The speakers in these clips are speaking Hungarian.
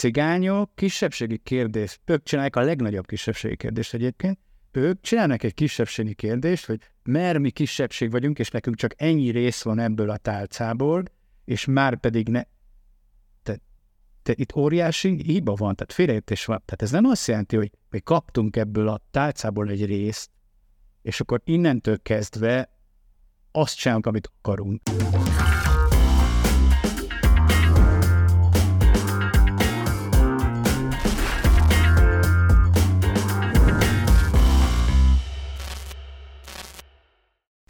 cigányok kisebbségi kérdést, ők csinálják a legnagyobb kisebbségi kérdést egyébként, ők csinálnak egy kisebbségi kérdést, hogy mert mi kisebbség vagyunk, és nekünk csak ennyi rész van ebből a tálcából, és már pedig ne... Te, te itt óriási hiba van, tehát félreértés van. Tehát ez nem azt jelenti, hogy mi kaptunk ebből a tálcából egy részt, és akkor innentől kezdve azt csinálunk, amit akarunk.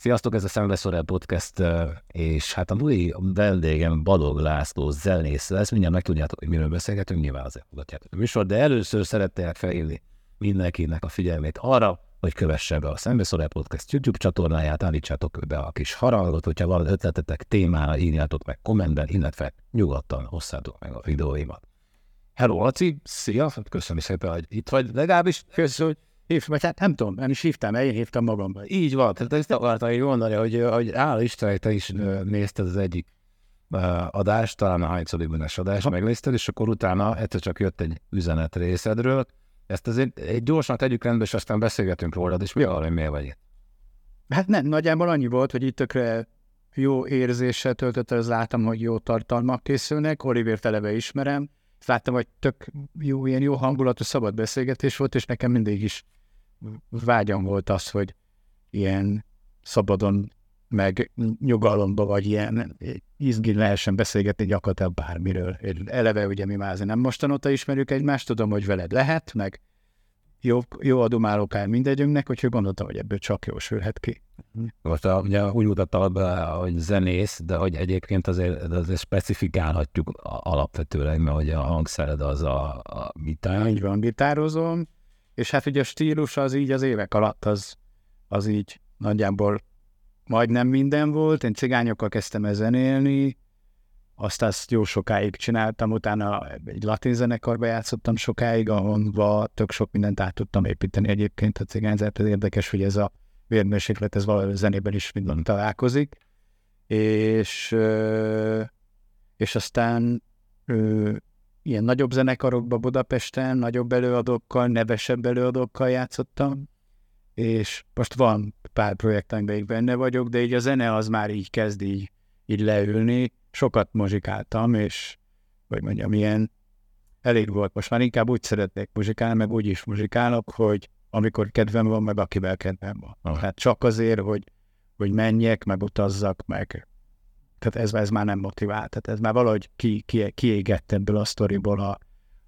Sziasztok, ez a Szembeszorel Podcast, és hát a mai vendégem Balog László zenész lesz. Mindjárt megtudjátok, hogy miről beszélgetünk, nyilván azért hallgatjátok a műsor, de először szeretnék felhívni mindenkinek a figyelmét arra, hogy kövesse be a Szembeszorel Podcast YouTube csatornáját, állítsátok be a kis harangot, hogyha van ötletetek témára, írjátok meg kommentben, illetve nyugodtan hosszátok meg a videóimat. Hello, Laci, szia, köszönöm szépen, hogy itt vagy, legalábbis köszönöm, hogy Hív, vagy hát nem tudom, nem is hívtam én hívtam magamba. Így van, tehát ezt akartam így mondani, hogy, hogy áll Isten, te is nézted az egyik adást, talán a hányszorikban adást, ha. megnézted, és akkor utána egyszer csak jött egy üzenet részedről. Ezt azért egy gyorsan tegyük rendbe, és aztán beszélgetünk rólad, és mi arra, hogy miért vagy itt? Hát nem, nagyjából annyi volt, hogy itt tökre jó érzéssel töltött, az láttam, hogy jó tartalmak készülnek, Oliver televe ismerem, láttam, hogy tök jó, ilyen jó hangulatú szabad beszélgetés volt, és nekem mindig is vágyam volt az, hogy ilyen szabadon, meg nyugalomba, vagy ilyen izgi lehessen beszélgetni gyakorlatilag bármiről. Eleve ugye mi már nem mostanóta ismerjük egymást, tudom, hogy veled lehet, meg jó, jó adomálok el mindegyünknek, úgyhogy gondoltam, hogy ebből csak jó sülhet ki. Most a, ugye úgy mutatta be, hogy zenész, de hogy egyébként azért, azért specifikálhatjuk alapvetően, mert hogy a hangszered az a, a gitár. Így van, gitározom, és hát ugye a stílus az így az évek alatt az, az így nagyjából majdnem minden volt. Én cigányokkal kezdtem el zenélni, azt azt jó sokáig csináltam, utána egy latin zenekarba játszottam sokáig, ahonva tök sok mindent át tudtam építeni egyébként a cigányzát. Ez érdekes, hogy ez a vérmérséklet, ez valahol zenében is minden találkozik. És, és aztán ilyen nagyobb zenekarokba Budapesten, nagyobb előadókkal, nevesebb előadókkal játszottam, és most van pár projekt, amiben benne vagyok, de így a zene az már így kezd így, így leülni. Sokat muzsikáltam, és vagy mondjam, ilyen elég volt. Most már inkább úgy szeretnék muzsikálni, meg úgy is muzsikálok, hogy amikor kedvem van, meg akivel kedvem van. Ah. Tehát csak azért, hogy, hogy menjek, meg utazzak, meg tehát ez, ez már nem motivál, tehát ez már valahogy ki, ki, kiégett ebből a sztoriból a,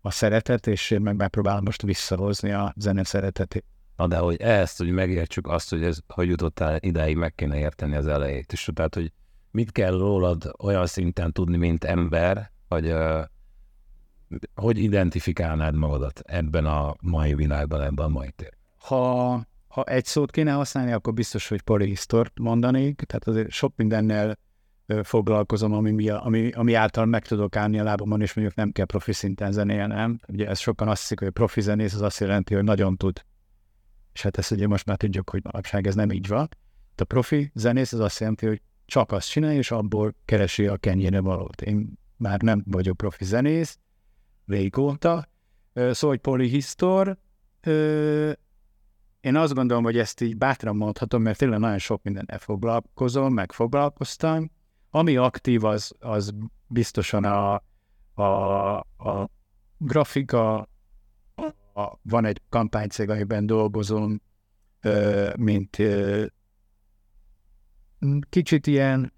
a szeretet, és én meg megpróbálom most visszahozni a zene szeretetét. Na de hogy ezt, hogy megértsük azt, hogy ez, hogy jutottál idáig, meg kéne érteni az elejét is. Tehát, hogy mit kell rólad olyan szinten tudni, mint ember, hogy uh, hogy identifikálnád magadat ebben a mai világban, ebben a mai tér? Ha, ha egy szót kéne használni, akkor biztos, hogy polihisztort mondanék, tehát azért sok mindennel foglalkozom, ami, ami, ami által meg tudok állni a lábamon, és mondjuk nem kell profi szinten zenélnem. Ugye ez sokan azt hiszik, hogy profi zenész, az azt jelenti, hogy nagyon tud. És hát ezt ugye most már tudjuk, hogy manapság ez nem így van. A profi zenész az azt jelenti, hogy csak azt csinálja, és abból keresi a kenyére valót. Én már nem vagyok profi zenész, régóta. Szóval, hogy polihisztor, én azt gondolom, hogy ezt így bátran mondhatom, mert tényleg nagyon sok mindennel foglalkozom, meg foglalkoztam, ami aktív, az, az biztosan a, a, a grafika, a, van egy kampánycég, amiben dolgozom, mint kicsit ilyen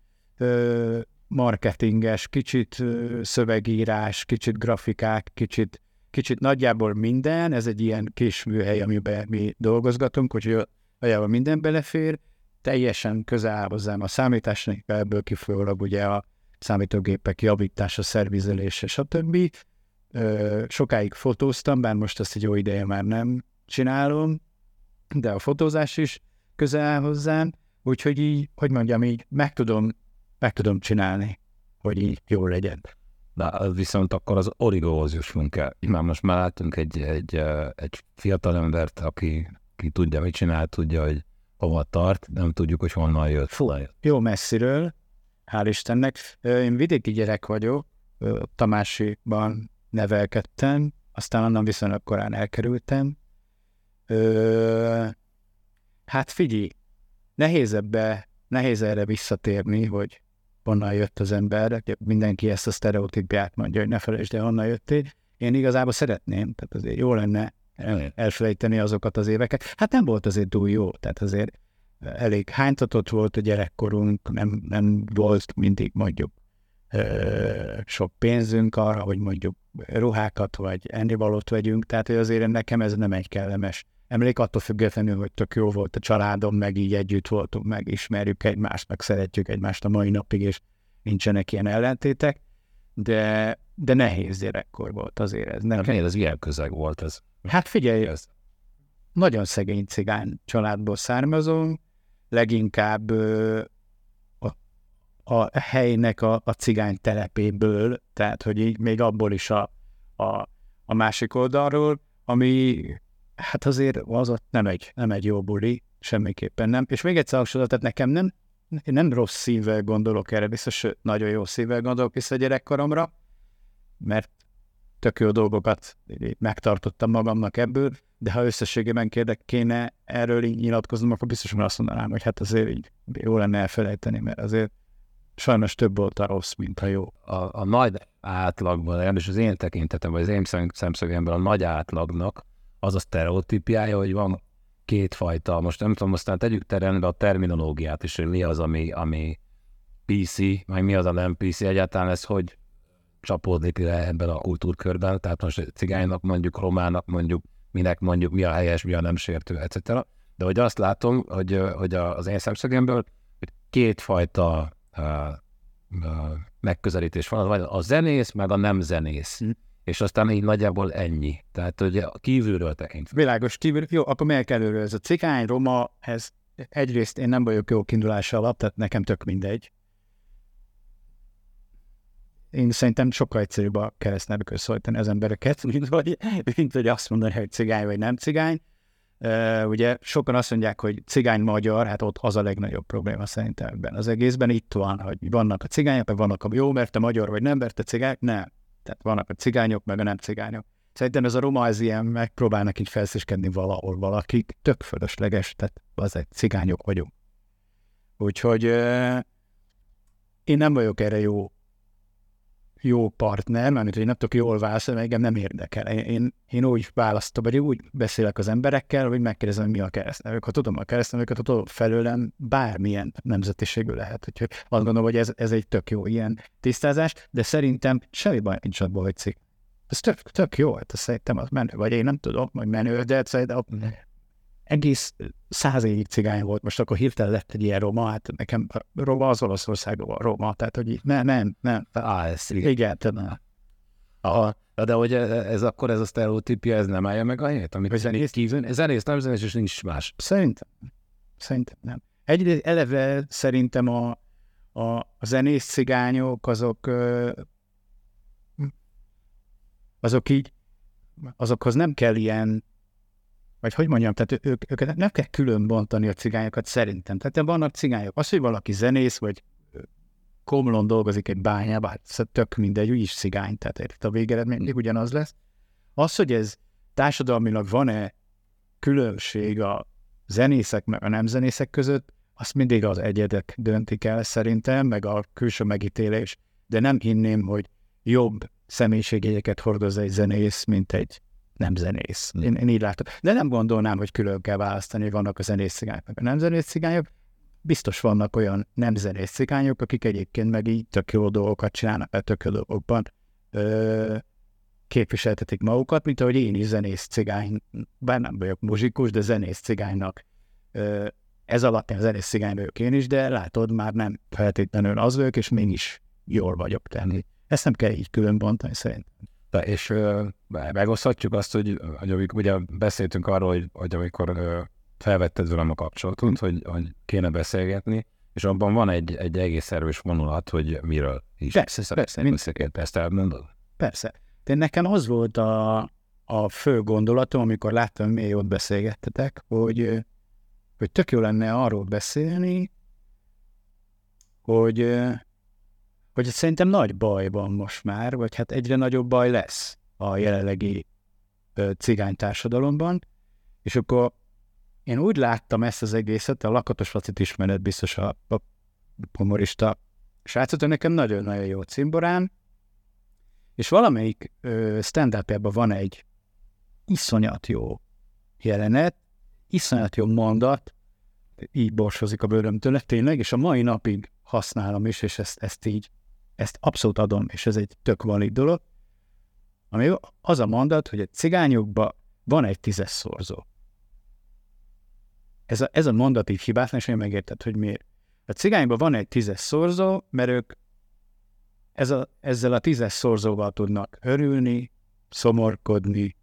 marketinges, kicsit szövegírás, kicsit grafikák, kicsit, kicsit nagyjából minden, ez egy ilyen kis műhely, amiben mi dolgozgatunk, hogy nagyjából minden belefér, teljesen közel áll hozzám a számításnak, ebből kifolyólag ugye a számítógépek javítása, szervizelése, stb. Sokáig fotóztam, bár most ezt egy jó ideje már nem csinálom, de a fotózás is közel áll hozzám, úgyhogy így, hogy mondjam, így meg tudom, meg tudom csinálni, hogy így jól legyen. De viszont akkor az origóhoz jussunk el. Már most már látunk egy, egy, egy fiatal embert, aki, aki tudja, mit csinál, tudja, hogy hova tart, nem tudjuk, hogy honnan jött. Fú, jó messziről, hál' Istennek. Én vidéki gyerek vagyok, Tamásiban nevelkedtem, aztán onnan viszonylag korán elkerültem. Ö, hát figyelj, nehéz ebbe, nehéz erre visszatérni, hogy honnan jött az ember, mindenki ezt a sztereotípiát mondja, hogy ne felejtsd el, honnan jöttél. Én igazából szeretném, tehát azért jó lenne elfelejteni azokat az éveket. Hát nem volt azért túl jó, tehát azért elég hánytatott volt a gyerekkorunk, nem, nem volt mindig mondjuk sok pénzünk arra, hogy mondjuk ruhákat vagy ennivalót vegyünk, tehát hogy azért nekem ez nem egy kellemes emlék, attól függetlenül, hogy tök jó volt a családom, meg így együtt voltunk, meg ismerjük egymást, meg szeretjük egymást a mai napig, és nincsenek ilyen ellentétek, de, de nehéz gyerekkor volt azért ez. Nekem... Miért ez ilyen közeg volt ez? Hát figyelj, ez. nagyon szegény cigány családból származom, leginkább a, a helynek a, a cigány telepéből, tehát hogy így még abból is a, a, a másik oldalról, ami hát azért az ott nem egy, nem egy jó buli, semmiképpen nem. És még egyszer hangsúlyozom, tehát nekem nem, én nem rossz szívvel gondolok erre, biztos nagyon jó szívvel gondolok vissza a gyerekkoromra, mert tök jó dolgokat megtartottam magamnak ebből, de ha összességében kérdek kéne erről így nyilatkoznom, akkor biztosan azt mondanám, hogy hát azért így jó lenne elfelejteni, mert azért sajnos több volt a rossz, mint a jó. A, a nagy átlagban, és az én tekintetem, vagy az én szemszögemben a nagy átlagnak az a sztereotípiája, hogy van kétfajta, most nem tudom, aztán tegyük terembe a terminológiát is, hogy mi az, ami, ami PC, meg mi az a nem PC, egyáltalán ez hogy csapódik le ebben a kultúrkörben, tehát most cigánynak mondjuk, romának mondjuk, minek mondjuk, mi a helyes, mi a nem sértő, etc. De hogy azt látom, hogy, hogy az én szemszögemből, hogy kétfajta uh, uh, megközelítés van, vagy a zenész, meg a nem zenész. Hm és aztán így nagyjából ennyi. Tehát, hogy kívülről tekintve. Világos, kívül, jó, akkor melyek előről? Ez a cikány, roma, ez egyrészt én nem vagyok jó kiindulása alap, tehát nekem tök mindegy. Én szerintem sokkal egyszerűbb a keresztnevükön szólítani az embereket, mint hogy, mint hogy azt mondani, hogy cigány vagy nem cigány. Uh, ugye sokan azt mondják, hogy cigány-magyar, hát ott az a legnagyobb probléma szerintem ebben az egészben. Itt van, hogy vannak a cigányok, meg vannak a jó, mert te magyar vagy nem, mert te cigány. Nem. Tehát vannak a cigányok, meg a nem cigányok. Szerintem ez a roma az ilyen, megpróbálnak így felszískedni valahol valakik, tök fölösleges, tehát az egy cigányok vagyunk. Úgyhogy euh, én nem vagyok erre jó jó partner, mert hogy nem tudok jól válaszolni, engem nem érdekel. Én, én úgy választom, vagy úgy beszélek az emberekkel, hogy megkérdezem, mi a keresztnevük. Ha tudom a keresztnevüket, tudom felőlem bármilyen nemzetiségű lehet. Úgyhogy azt gondolom, hogy ez, ez egy tök jó ilyen tisztázás, de szerintem semmi baj nincs abból, hogy. Ez tök, tök jó, hát szerintem az menő, vagy én nem tudom, hogy menő, de szerintem egész száz évig cigány volt, most akkor hirtelen lett egy ilyen roma, hát nekem roma az Olaszországban roma, tehát hogy nem, nem, nem. Á, ez igen, nem. Aha, de hogy ez akkor ez a sztereotípia, ez nem állja meg a helyét, amit zenész kívül, zenész, nem zenész, és nincs más. Szerintem, szerintem nem. Egyrészt eleve szerintem a, a, a zenész cigányok azok azok így, azokhoz nem kell ilyen vagy hogy mondjam, tehát ők, őket nem kell külön bontani a cigányokat szerintem. Tehát vannak cigányok. Az, hogy valaki zenész, vagy komlon dolgozik egy bányában, hát tök mindegy, úgy is cigány, tehát érted, a végeredmény mindig ugyanaz lesz. Az, hogy ez társadalmilag van-e különbség a zenészek meg a nem zenészek között, azt mindig az egyedek döntik el szerintem, meg a külső megítélés, de nem hinném, hogy jobb személyiségjegyeket hordoz egy zenész, mint egy nem zenész. Hm. Én, én így látom. De nem gondolnám, hogy külön kell választani, hogy vannak a zenész cigányok, meg a nem zenész cigányok. Biztos vannak olyan nem zenész cigányok, akik egyébként meg így tök jó dolgokat csinálnak, mert tök jó dolgokban ö, képviseltetik magukat, mint ahogy én is zenész cigány, bár nem vagyok muzsikus, de zenész cigánynak ö, ez alatt én zenész cigány vagyok én is, de látod, már nem feltétlenül az vagyok, és mégis jól vagyok tenni. Ezt nem kell így külön bontani szerintem és ö, megoszthatjuk azt, hogy, hogy amikor, ugye beszéltünk arról, hogy, hogy amikor ö, felvetted velem a kapcsolatot, hogy, hogy kéne beszélgetni, és abban van egy, egy egész erős vonulat, hogy miről is persze, persze, beszélgetni. Ezt elmondod? Persze. De nekem az volt a, a fő gondolatom, amikor láttam, miért ott beszélgettetek, hogy, hogy tök jó lenne arról beszélni, hogy hogy szerintem nagy baj van most már, vagy hát egyre nagyobb baj lesz. a jelenlegi ö, cigány társadalomban, és akkor én úgy láttam ezt az egészet, a Lakatos Lacit ismered biztos a, a humorista srácot, nekem nagyon-nagyon jó cimborán, és valamelyik stand van egy iszonyat jó jelenet, iszonyat jó mondat, így borsozik a bőröm tőle, tényleg, és a mai napig használom is, és ezt, ezt így, ezt abszolút adom, és ez egy tök valid dolog, ami az a mondat, hogy a cigányokban van egy tízes szorzó. Ez a, ez a mondat így hibátlan, és én megérted, hogy miért. A cigányban van egy tízes szorzó, mert ők ez a, ezzel a tízes szorzóval tudnak örülni, szomorkodni,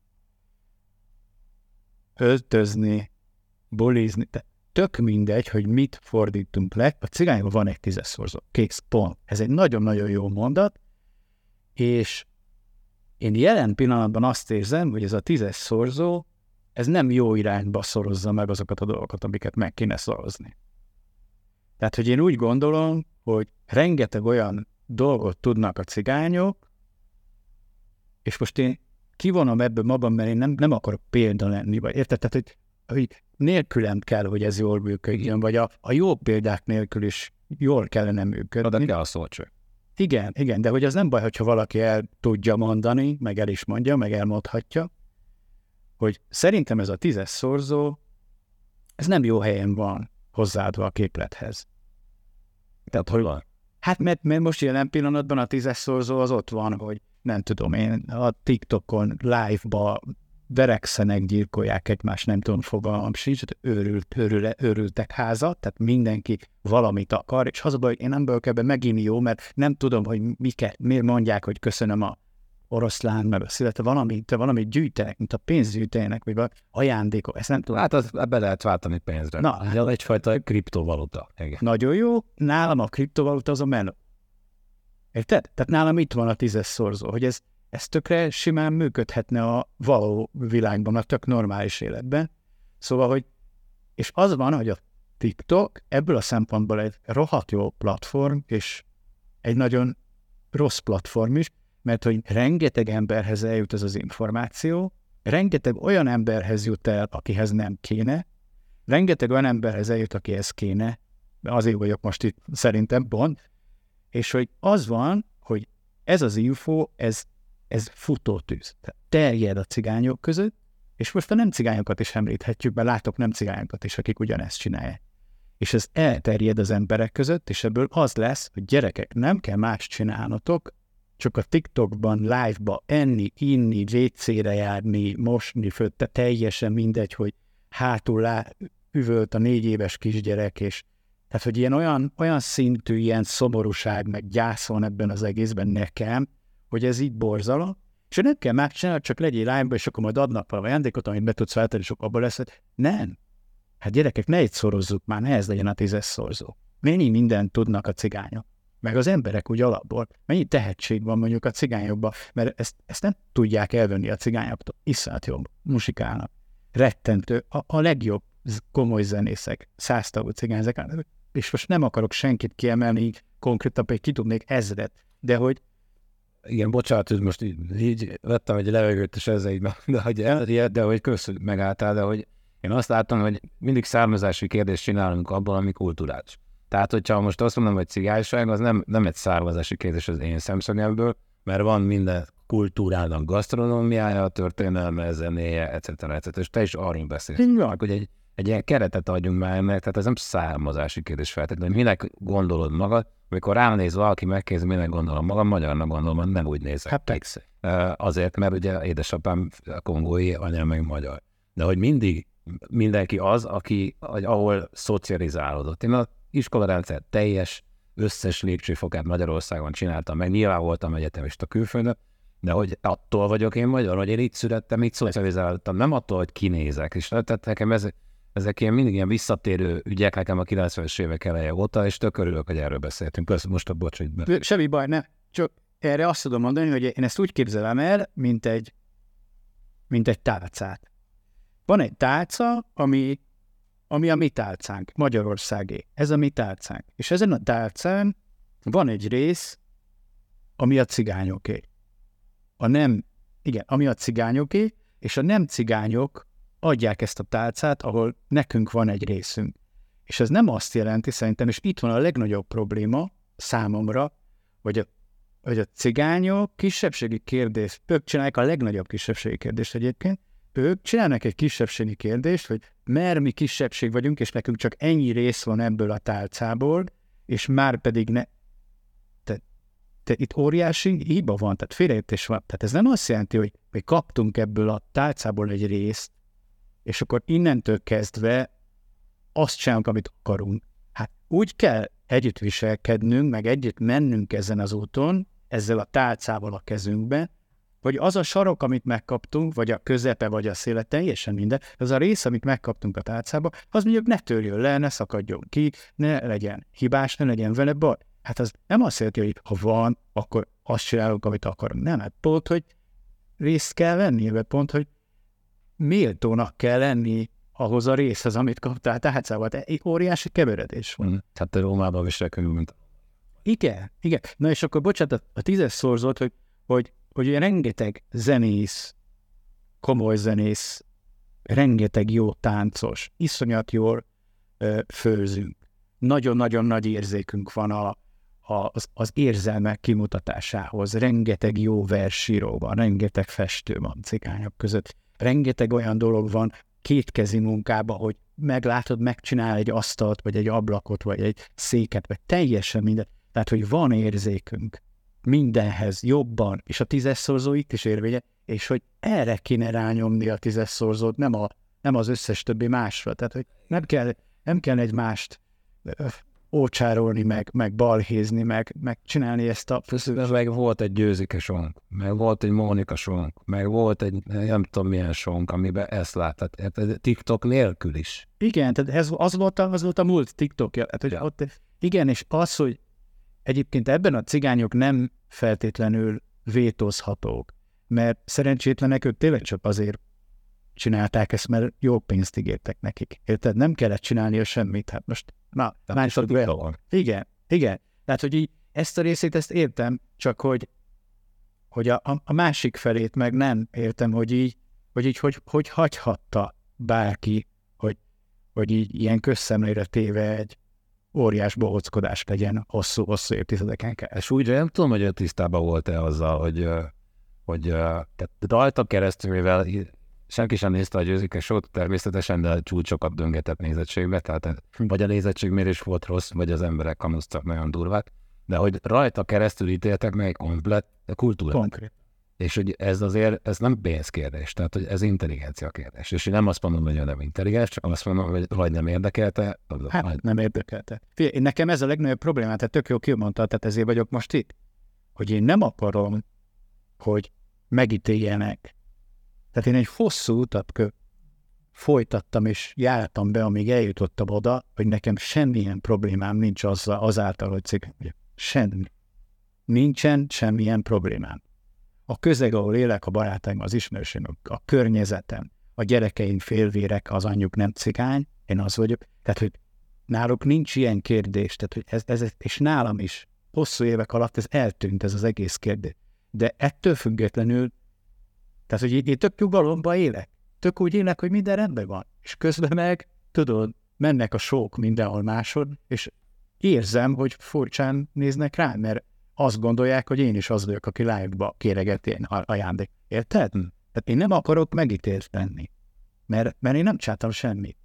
öltözni, bulizni. Tehát tök mindegy, hogy mit fordítunk le, a cigányban van egy tízes szorzó. Kész, pont. Ez egy nagyon-nagyon jó mondat, és én jelen pillanatban azt érzem, hogy ez a tízes szorzó, ez nem jó irányba szorozza meg azokat a dolgokat, amiket meg kéne szorozni. Tehát, hogy én úgy gondolom, hogy rengeteg olyan dolgot tudnak a cigányok, és most én kivonom ebből magam, mert én nem, nem akarok példa lenni, vagy érted? Tehát, hogy, hogy nélkülem kell, hogy ez jól működjön, vagy a, a jó példák nélkül is jól kellene működni. De kell a szócső. Igen, igen, de hogy az nem baj, hogyha valaki el tudja mondani, meg el is mondja, meg elmondhatja, hogy szerintem ez a tízes szorzó, ez nem jó helyen van hozzáadva a képlethez. Tehát hogy van? Hát mert, mert most jelen pillanatban a tízes szorzó az ott van, hogy nem tudom én, a TikTokon live-ba verekszenek, gyilkolják egymást, nem tudom, fogalmam sincs, őrült, őrül, őrültek házat, tehát mindenki valamit akar, és az a baj, hogy én nem ebben megint jó, mert nem tudom, hogy miket, miért mondják, hogy köszönöm a oroszlán, meg születe, valami, te valami gyűjtenek, mint a pénzgyűjtenek, vagy ajándékok, ezt nem tudom. Hát az, be lehet váltani pénzre. Na, hát, egyfajta kriptovaluta. Igen. Nagyon jó, nálam a kriptovaluta az a menő. Érted? Tehát nálam itt van a tízes szorzó, hogy ez, ez tökre simán működhetne a való világban, a tök normális életben. Szóval, hogy és az van, hogy a TikTok ebből a szempontból egy rohadt jó platform, és egy nagyon rossz platform is, mert hogy rengeteg emberhez eljut ez az információ, rengeteg olyan emberhez jut el, akihez nem kéne, rengeteg olyan emberhez eljut, akihez kéne, azért vagyok most itt szerintem pont, és hogy az van, hogy ez az info, ez, ez futótűz. Tehát terjed a cigányok között, és most a nem cigányokat is említhetjük, mert látok nem cigányokat is, akik ugyanezt csinálják. És ez elterjed az emberek között, és ebből az lesz, hogy gyerekek, nem kell más csinálnotok, csak a TikTokban, live-ba enni, inni, WC-re járni, mosni, fötte, teljesen mindegy, hogy hátul lá, üvölt a négy éves kisgyerek, és tehát, hogy ilyen olyan, olyan szintű ilyen szomorúság, meg gyász ebben az egészben nekem, hogy ez így borzalom, és nem kell megcsinálni, csak legyél lányba, és akkor majd adnak valami ajándékot, amit be tudsz feltenni, és akkor abban lesz. Nem. Hát gyerekek, ne egy szorozzuk már, ne ez legyen a tízes szorzó. Mennyi mindent tudnak a cigányok? Meg az emberek úgy alapból. Mennyi tehetség van mondjuk a cigányokban, mert ezt, ezt nem tudják elvenni a cigányoktól. Iszonyat jobb, musikálnak. Rettentő, a, a legjobb komoly zenészek, száztagú cigányzek, és most nem akarok senkit kiemelni, konkrétan pedig ki tudnék ezret, de hogy igen, bocsánat, hogy most így, így vettem egy levegőt, és ezzel így, de hogy, el, de hogy köszönjük megálltál, de hogy én azt látom, hogy mindig származási kérdést csinálunk abban, ami kulturális. Tehát, hogyha most azt mondom, hogy cigányság, az nem, nem egy származási kérdés az én szemszögemből, mert van minden kultúrának gasztronómiája, történelme, zenéje, etc. etc. És te is arról beszélsz, hogy egy, egy ilyen keretet adjunk már ennek, tehát ez nem származási kérdés feltétlenül. Minek gondolod magad, amikor rám néz valaki, megkérdezi, minek gondolom magam, magyarnak gondolom, nem úgy nézek. Hát persze. Azért, mert ugye édesapám kongói, anyám meg magyar. De hogy mindig mindenki az, aki, ahol szocializálódott. Én a iskolarendszer teljes, összes lépcsőfokát Magyarországon csináltam meg, nyilván voltam egyetemista külföldön, de hogy attól vagyok én magyar, hogy én itt születtem, itt szocializáltam, nem attól, hogy kinézek. És tehát nekem ez, ezek ilyen mindig ilyen visszatérő ügyek nekem a 90-es évek eleje óta, és tök örülök, hogy erről beszéltünk. Köszönöm, most a bocs, hogy. Semmi baj, ne. Csak erre azt tudom mondani, hogy én ezt úgy képzelem el, mint egy, mint egy tálcát. Van egy tálca, ami ami a mi tálcánk, Magyarországé. Ez a mi tálcánk. És ezen a tálcán van egy rész, ami a cigányoké. A nem Igen, ami a cigányoké, és a nem cigányok adják ezt a tálcát, ahol nekünk van egy részünk. És ez nem azt jelenti szerintem, és itt van a legnagyobb probléma számomra, hogy a, hogy a cigányok kisebbségi kérdést, ők csinálják a legnagyobb kisebbségi kérdést egyébként, ők csinálnak egy kisebbségi kérdést, hogy mert mi kisebbség vagyunk, és nekünk csak ennyi rész van ebből a tálcából, és már pedig ne... Te, te itt óriási hiba van, tehát félreértés van. Tehát ez nem azt jelenti, hogy mi kaptunk ebből a tálcából egy részt, és akkor innentől kezdve azt csinálunk, amit akarunk. Hát úgy kell együtt viselkednünk, meg együtt mennünk ezen az úton, ezzel a tálcával a kezünkbe, hogy az a sarok, amit megkaptunk, vagy a közepe, vagy a széle, teljesen minden, az a rész, amit megkaptunk a tálcába, az mondjuk ne törjön le, ne szakadjon ki, ne legyen hibás, ne legyen vele baj. Hát az nem azt jelenti, hogy ha van, akkor azt csinálunk, amit akarunk. Nem, hát pont, hogy részt kell venni, vagy pont, hogy méltónak kell lenni ahhoz a részhez, amit kaptál tálcába. Egy óriási keveredés van. Mm. Hát a Rómában viselkedünk, mint igen, igen. Na és akkor bocsánat, a tízes szorzott, hogy, hogy, hogy rengeteg zenész, komoly zenész, rengeteg jó táncos, iszonyat jól ö, főzünk. Nagyon-nagyon nagy érzékünk van a, a, az, az érzelmek kimutatásához. Rengeteg jó versíró van, rengeteg festő van cigányok között. Rengeteg olyan dolog van, kétkezi munkába, hogy meglátod, megcsinál egy asztalt, vagy egy ablakot, vagy egy széket, vagy teljesen minden. Tehát, hogy van érzékünk mindenhez jobban, és a tízes szorzó itt is érvénye, és hogy erre kéne rányomni a tízes szorzót, nem, a, nem az összes többi másra. Tehát, hogy nem kell, nem kell egy mást ócsárolni, meg, meg balhézni, meg, meg csinálni ezt a... Meg volt egy győzike sonk, meg volt egy Mónika sonk, meg volt egy nem tudom milyen sonk, amiben ezt láttad. Hát TikTok nélkül is. Igen, tehát ez, az, volt a, az volt a múlt TikTok. Hát, hogy ja. ott, igen, és az, hogy egyébként ebben a cigányok nem feltétlenül vétózhatók, mert szerencsétlenek ők tényleg csak azért csinálták ezt, mert jó pénzt ígértek nekik. Érted? Nem kellett csinálnia semmit. Hát most Na, másodszor. Igen, igen. Tehát, hogy így ezt a részét ezt értem, csak hogy, hogy a, a másik felét meg nem értem, hogy így, hogy így, hogy, hogy hagyhatta bárki, hogy, hogy így ilyen közszemlére téve egy óriás bohockodás legyen hosszú-hosszú évtizedeken keresztül. És úgy nem tudom, hogy tisztában volt-e azzal, hogy, hogy tehát rajta keresztül, mivel senki sem nézte a győzike sót, természetesen, de csúcsokat döngetett nézettségbe, tehát vagy a nézettségmérés volt rossz, vagy az emberek kamusztak nagyon durvát, de hogy rajta keresztül ítéltek meg egy komplet kultúrát. Konkrét. És hogy ez azért, ez nem pénzkérdés, tehát hogy ez intelligencia kérdés. És én nem azt mondom, hogy nem intelligens, csak azt mondom, hogy vagy nem érdekelte. Hát vagy... nem érdekelte. Figyelj, én nekem ez a legnagyobb problémát, tehát tök jó kimondta, tehát ezért vagyok most itt, hogy én nem akarom, hogy megítéljenek tehát én egy hosszú utat kö, folytattam, és jártam be, amíg eljutottam oda, hogy nekem semmilyen problémám nincs azzal, azáltal, hogy cég, semmi. Nincsen semmilyen problémám. A közeg, ahol élek, a barátaim, az ismerősöm, a környezetem, a gyerekeim félvérek, az anyjuk nem cigány, én az vagyok. Tehát, hogy náluk nincs ilyen kérdés, tehát, hogy ez, ez, és nálam is hosszú évek alatt ez eltűnt, ez az egész kérdés. De ettől függetlenül tehát, hogy én tök nyugalomban élek. Tök úgy élek, hogy minden rendben van. És közben meg, tudod, mennek a sók mindenhol máshol, és érzem, hogy furcsán néznek rám, mert azt gondolják, hogy én is az vagyok, aki live-ba kéreget ilyen ajándék. Érted? Tehát én nem akarok megítélt lenni, mert, mert én nem csináltam semmit.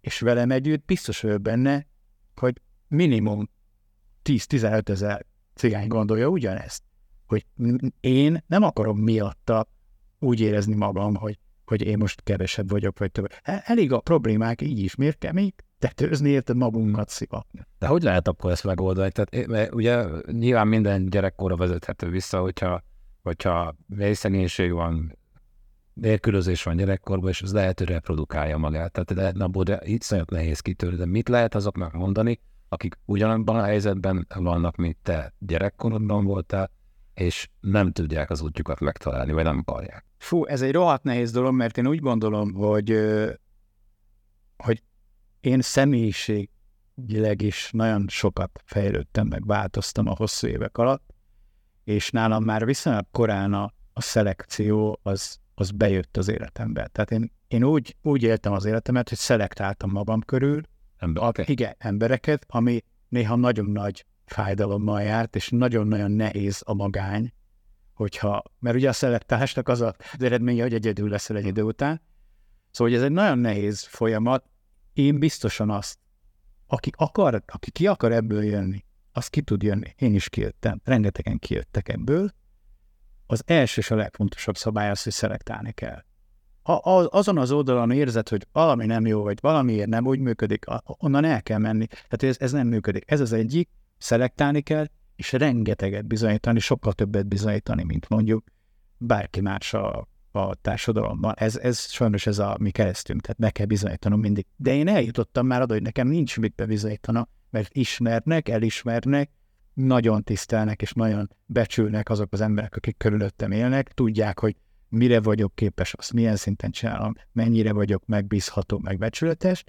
És velem együtt biztos vagyok benne, hogy minimum 10-15 ezer cigány gondolja ugyanezt, hogy én nem akarom miatta úgy érezni magam, hogy, hogy én most kevesebb vagyok, vagy több. E, elég a problémák így is. Miért kell még tetőzni, érted magunkat szivatni? De hogy lehet akkor ezt megoldani? Tehát, mert ugye nyilván minden gyerekkorra vezethető vissza, hogyha, hogyha vészegénység van, nélkülözés van gyerekkorban, és az lehet, hogy reprodukálja magát. Tehát de, abból de itt szanyat nehéz kitörni, de mit lehet azoknak mondani, akik ugyanabban a helyzetben vannak, mint te gyerekkorodban voltál, és nem tudják az útjukat megtalálni, vagy nem akarják. Fú, ez egy rohadt nehéz dolog, mert én úgy gondolom, hogy, hogy én személyiségileg is nagyon sokat fejlődtem, meg változtam a hosszú évek alatt, és nálam már viszonylag korán a a szelekció az, az bejött az életembe. Tehát én, én úgy, úgy éltem az életemet, hogy szelektáltam magam körül, Ember, okay. igen, embereket, ami néha nagyon nagy fájdalommal járt, és nagyon-nagyon nehéz a magány, hogyha, mert ugye a szelektálásnak az az eredménye, hogy egyedül leszel egy idő után. Szóval hogy ez egy nagyon nehéz folyamat. Én biztosan azt, aki akar, aki ki akar ebből jönni, az ki tud jönni. Én is kijöttem, rengetegen kijöttek ebből. Az első és a legfontosabb szabály az, hogy szelektálni kell. Ha azon az oldalon érzed, hogy valami nem jó, vagy valamiért nem úgy működik, onnan el kell menni. Tehát ez, ez nem működik. Ez az egyik, szelektálni kell, és rengeteget bizonyítani, sokkal többet bizonyítani, mint mondjuk bárki más a, a társadalomban. Ez, ez sajnos ez a mi keresztünk, tehát meg kell bizonyítanom mindig. De én eljutottam már oda, hogy nekem nincs mit bebizonyítanom, mert ismernek, elismernek, nagyon tisztelnek és nagyon becsülnek azok az emberek, akik körülöttem élnek, tudják, hogy mire vagyok képes, azt milyen szinten csinálom, mennyire vagyok megbízható, megbecsületes,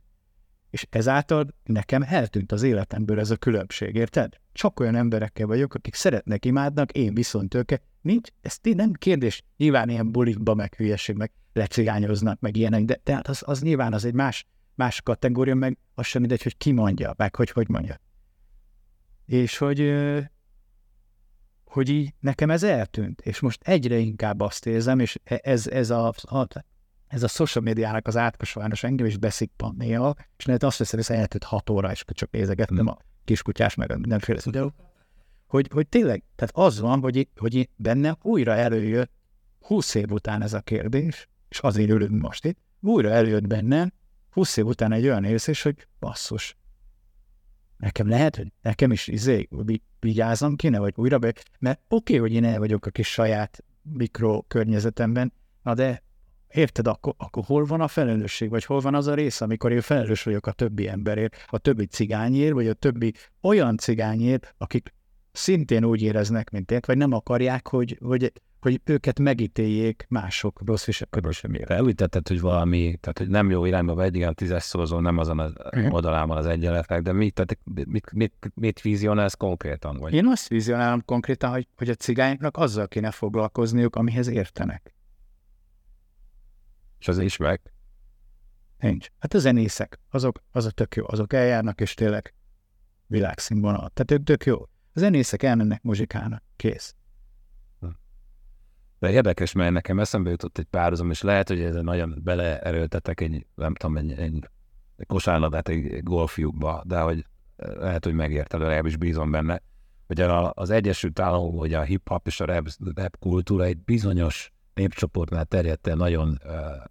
és ezáltal nekem eltűnt az életemből ez a különbség, érted? Csak olyan emberekkel vagyok, akik szeretnek, imádnak, én viszont őket nincs, ez nem kérdés, nyilván ilyen bulikba, meg hülyeség, meg lecigányoznak, meg ilyenek, de tehát az, az nyilván az egy más, más kategória, meg az sem mindegy, hogy ki mondja, meg hogy hogy mondja. És hogy, hogy így nekem ez eltűnt, és most egyre inkább azt érzem, és e, ez, ez a, a ez a social médiának az átkosolás engem is beszikpan néha, és lehet azt veszem, hogy eltűnt hat óra, és csak nézegettem a kiskutyás, meg mindenféle videó. Hogy, hogy tényleg, tehát az van, hogy, hogy bennem újra előjött 20 év után ez a kérdés, és azért ülünk most itt, újra előjött bennem 20 év után egy olyan érzés, hogy basszus, nekem lehet, hogy nekem is izé, vigyázom kéne, vagy újra be, mert oké, okay, hogy én el vagyok a kis saját mikrokörnyezetemben, na de Érted, akkor, akkor hol van a felelősség, vagy hol van az a rész, amikor én felelős vagyok a többi emberért, a többi cigányért, vagy a többi olyan cigányért, akik szintén úgy éreznek, mint én, vagy nem akarják, hogy, hogy, hogy őket megítéljék mások rossz viselkedésemért. Elütetted, hogy valami, tehát hogy nem jó irányba vagy, igen, tízes szorozó, nem azon az uh-huh. oldalán az egyenletek, de mit, tehát mit, mit, mit vizionálsz konkrétan? Vagy? Én azt vizionálom konkrétan, hogy, hogy a cigányoknak azzal kéne foglalkozniuk, amihez értenek. És az is meg? Nincs. Hát a zenészek, azok, azok tök jó, azok eljárnak, és tényleg világszínvonal. Tehát ők tök jó. A zenészek elmennek muzsikálnak, kész. Hm. De érdekes, mert nekem eszembe jutott egy párhuzam, és lehet, hogy ez nagyon beleerőltetek egy, nem tudom, egy, egy, kosárlabdát egy golfjukba, de hogy lehet, hogy megérte, legalábbis bízom benne, hogy az Egyesült Államok, hogy a hip-hop és a rap, rap kultúra egy bizonyos népcsoportnál terjedt el nagyon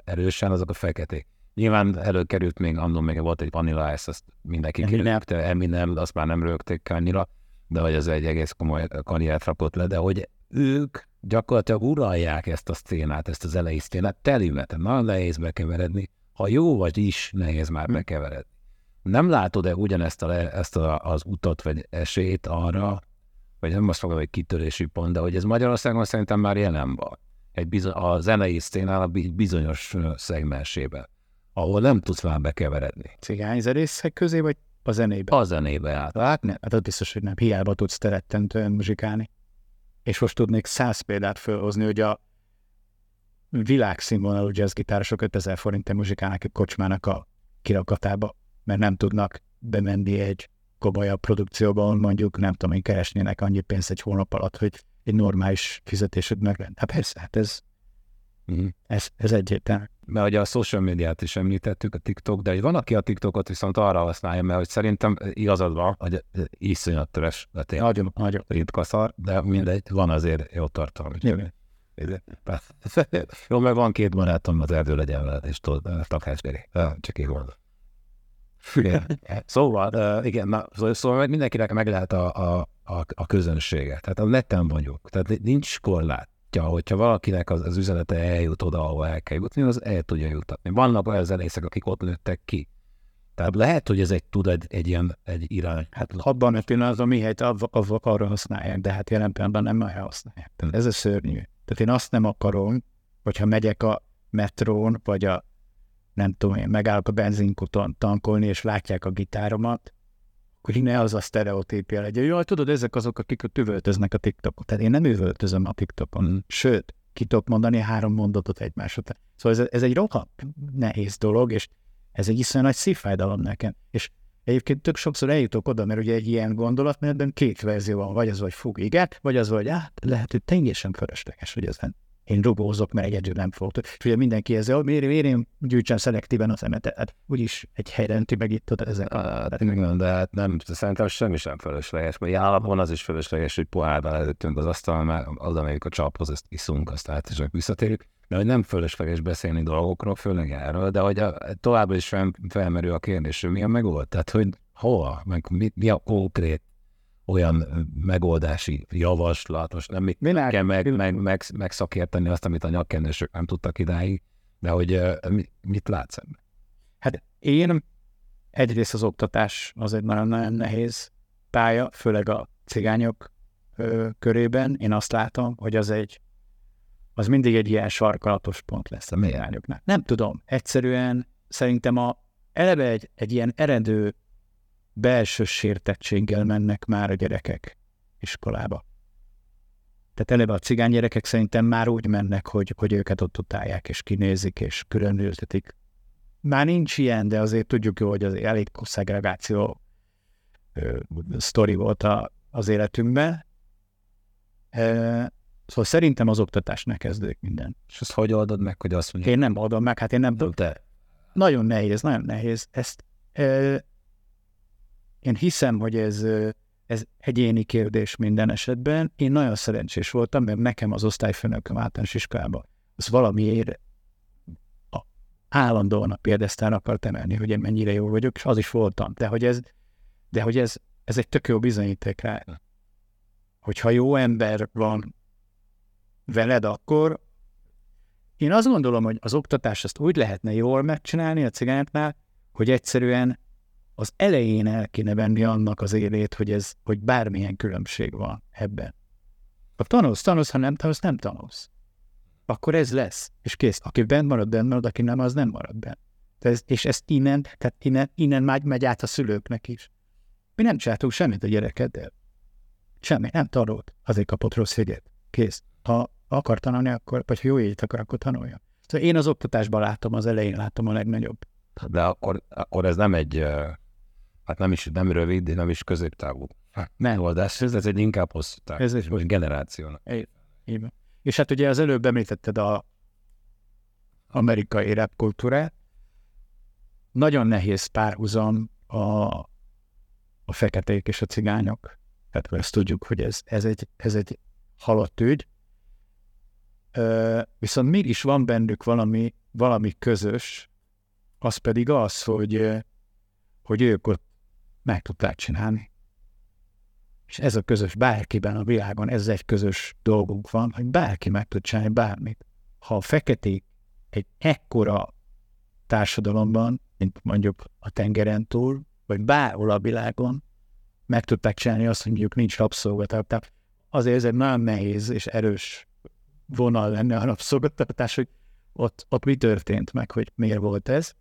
erősen, azok a feketék. Nyilván előkerült még, annól még volt egy Vanilla Ice, azt mindenki kirögte, Eminem, azt már nem rögték annyira, de hogy ez egy egész komoly karriert rakott le, de hogy ők gyakorlatilag uralják ezt a szcénát, ezt az elejé szcénát, telümeten, nagyon nehéz bekeveredni, ha jó vagy is, nehéz már hm. bekeveredni. Nem látod-e ugyanezt a, ezt a, az utat vagy esélyt arra, vagy nem azt mondom, hogy kitörési pont, de hogy ez Magyarországon szerintem már jelen van egy bizony, a zenei szténál egy bizonyos szegmensébe, ahol nem tudsz már bekeveredni. Cigányzenészek közé, vagy a zenébe? A zenébe át. Hát nem, hát biztos, hogy nem. Hiába tudsz terettentően muzsikálni. És most tudnék száz példát felhozni, hogy a világszínvonalú jazzgitárosok 5000 forintért muzsikálnak egy kocsmának a kirakatába, mert nem tudnak bemenni egy komolyabb produkcióban, mondjuk nem tudom én keresnének annyi pénzt egy hónap alatt, hogy egy normális fizetésed meg lenne. Hát persze, hát ez, uh-huh. ez, ez egyértelmű. Mert ugye a social médiát is említettük, a TikTok, de van, aki a TikTokot viszont arra használja, mert hogy szerintem igazad van, hogy iszonyat töres, nagyon, nagyon. ritka szar, de mindegy, van azért jó tartalom. Jó. Meg van két barátom az erdő legyen veled, és tudod, takásgeri. Csak így Szóval, uh, igen, na, szóval, mindenkinek meg lehet a, a, a, a közönsége. Tehát a neten vagyok. Tehát nincs korlátja, hogyha valakinek az, az üzenete eljut oda, ahol el kell jutni, az el tudja jutatni. Vannak olyan zenészek, akik ott nőttek ki. Tehát lehet, hogy ez egy tud egy, egy ilyen egy irány. Hát abban a pillanatban mihelyt av, av, arra használják, de hát jelen pillanatban nem arra használják. Tehát ez a szörnyű. Tehát én azt nem akarom, hogyha megyek a metrón, vagy a nem tudom én, megállok a benzinkuton tankolni, és látják a gitáromat, akkor ne az a sztereotípia legyen. Jaj, tudod, ezek azok, akik üvöltöznek a TikTokon. Tehát én nem üvöltözöm a TikTokon. Mm. Sőt, ki tudok mondani három mondatot egymás után. Szóval ez, ez egy rohadt nehéz dolog, és ez egy iszonyat nagy szívfájdalom nekem. És egyébként tök sokszor eljutok oda, mert ugye egy ilyen gondolatmenetben két verzió van, vagy az, hogy fog igen, vagy az, hogy hát lehet, hogy teljesen fölösleges, hogy ezen én rugózok, mert egyedül nem fog. És ugye mindenki ezzel, hogy miért, miért én gyűjtsem szelektíven az emetet? Hát úgyis egy helyre önti meg itt oda ezek. Hát, igen, de hát nem, szerintem semmi sem fölösleges, mert állapon az is fölösleges, hogy pohárban előttünk az asztal, mert az, amelyik a csaphoz, ezt iszunk, azt át is visszatérjük. De hogy nem fölösleges beszélni dolgokról, főleg erről, de hogy a, továbbra is fel, felmerül a kérdés, hogy mi a megold, tehát hogy hova, meg mi, mi a konkrét olyan megoldási javaslat, most nem mi kell meg, meg, meg, megszakérteni azt, amit a nyakkenősök nem tudtak idáig, de hogy mit látsz ebben? Hát én egyrészt az oktatás az egy nagyon-nagyon nehéz pálya, főleg a cigányok ö, körében. Én azt látom, hogy az egy az mindig egy ilyen sarkalatos pont lesz a cigányoknál. Nem tudom, egyszerűen szerintem a eleve egy, egy ilyen eredő belső sértettséggel mennek már a gyerekek iskolába. Tehát eleve a cigány gyerekek szerintem már úgy mennek, hogy, hogy őket ott utálják, és kinézik, és különültetik. Már nincs ilyen, de azért tudjuk jó, hogy az elég szegregáció sztori volt a, az életünkben. E, szóval szerintem az oktatásnak kezdődik minden. És azt hogy oldod meg, hogy azt mondja? Én nem oldom meg, hát én nem tudom. Te. Nagyon nehéz, nagyon nehéz. Ezt e, én hiszem, hogy ez, ez egyéni kérdés minden esetben. Én nagyon szerencsés voltam, mert nekem az osztályfőnököm általános iskolában az valamiért a, állandóan a példesztán akart emelni, hogy én mennyire jó vagyok, és az is voltam. De hogy ez, de hogy ez, ez egy tök jó bizonyíték rá. Hogyha jó ember van veled, akkor én azt gondolom, hogy az oktatás azt úgy lehetne jól megcsinálni a cigányoknál, hogy egyszerűen az elején el kéne venni annak az élét, hogy, ez, hogy bármilyen különbség van ebben. Ha tanulsz, tanulsz, ha nem tanulsz, nem tanulsz. Akkor ez lesz, és kész. Aki bent marad, bent marad, aki nem, az nem marad bent. Ez, és ezt innen, tehát innen, innen megy, megy át a szülőknek is. Mi nem csináltunk semmit a gyerekeddel. Semmi, nem tanult. Azért kapott rossz jegyet. Kész. Ha akar tanulni, akkor, vagy ha jó jegyet akar, akkor tanulja. Szóval én az oktatásban látom, az elején látom a legnagyobb. De akkor, akkor ez nem egy hát nem is nem rövid, nem is középtávú megoldás, ez, ez egy inkább hosszú távú, ez egy generációnak. Igen. És hát ugye az előbb említetted a amerikai rap kultúrát, nagyon nehéz párhuzam a, a feketék és a cigányok. Tehát ezt tudjuk, hogy ez, ez, egy, ez egy halott ügy. Ö, viszont mégis van bennük valami, valami közös, az pedig az, hogy, hogy ők ott meg tudták csinálni. És ez a közös, bárkiben a világon, ez egy közös dolgunk van, hogy bárki meg tud csinálni bármit. Ha a feketék egy ekkora társadalomban, mint mondjuk a tengeren túl, vagy bárhol a világon, meg tudták csinálni azt, hogy mondjuk nincs rabszolgatartás. Azért ez egy nagyon nehéz és erős vonal lenne a rabszolgatartás, hogy ott, ott mi történt meg, hogy miért volt ez.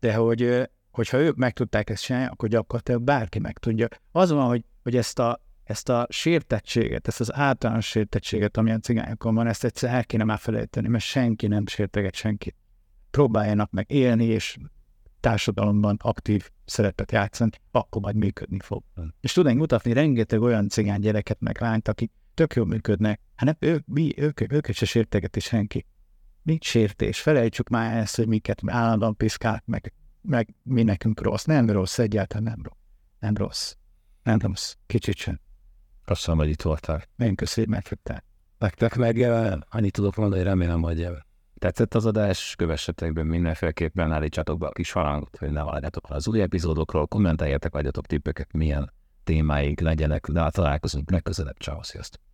De hogy hogyha ők meg tudták ezt csinálni, akkor gyakorlatilag bárki meg tudja. Az van, hogy, hogy ezt, a, ezt a sértettséget, ezt az általános sértettséget, ami a cigányokon van, ezt egyszer el kéne már felejteni, mert senki nem sérteget senkit. Próbáljanak meg élni, és társadalomban aktív szerepet játszani, akkor majd működni fog. Hmm. És tudnék mutatni rengeteg olyan cigány gyereket meg lányt, akik tök jól működnek. Hát nem, ők, mi, ők, ők se sértegeti senki. Nincs sértés. Felejtsük már ezt, hogy miket állandóan piszkálnak, meg meg mi nekünk rossz. Nem rossz, egyáltalán nem rossz. Nem rossz. Nem rossz. Kicsit sem. Köszönöm, hogy itt voltál. Én köszönöm, hogy megjöttél. Nektek meg annyit tudok mondani, remélem, hogy tetszett az adás, kövessetek be mindenféleképpen, állítsátok be a kis halangot, hogy ne várjátok az új epizódokról, kommenteljetek, adjatok tippeket, milyen témáig legyenek, de találkozunk legközelebb. Ciao, sziasztok!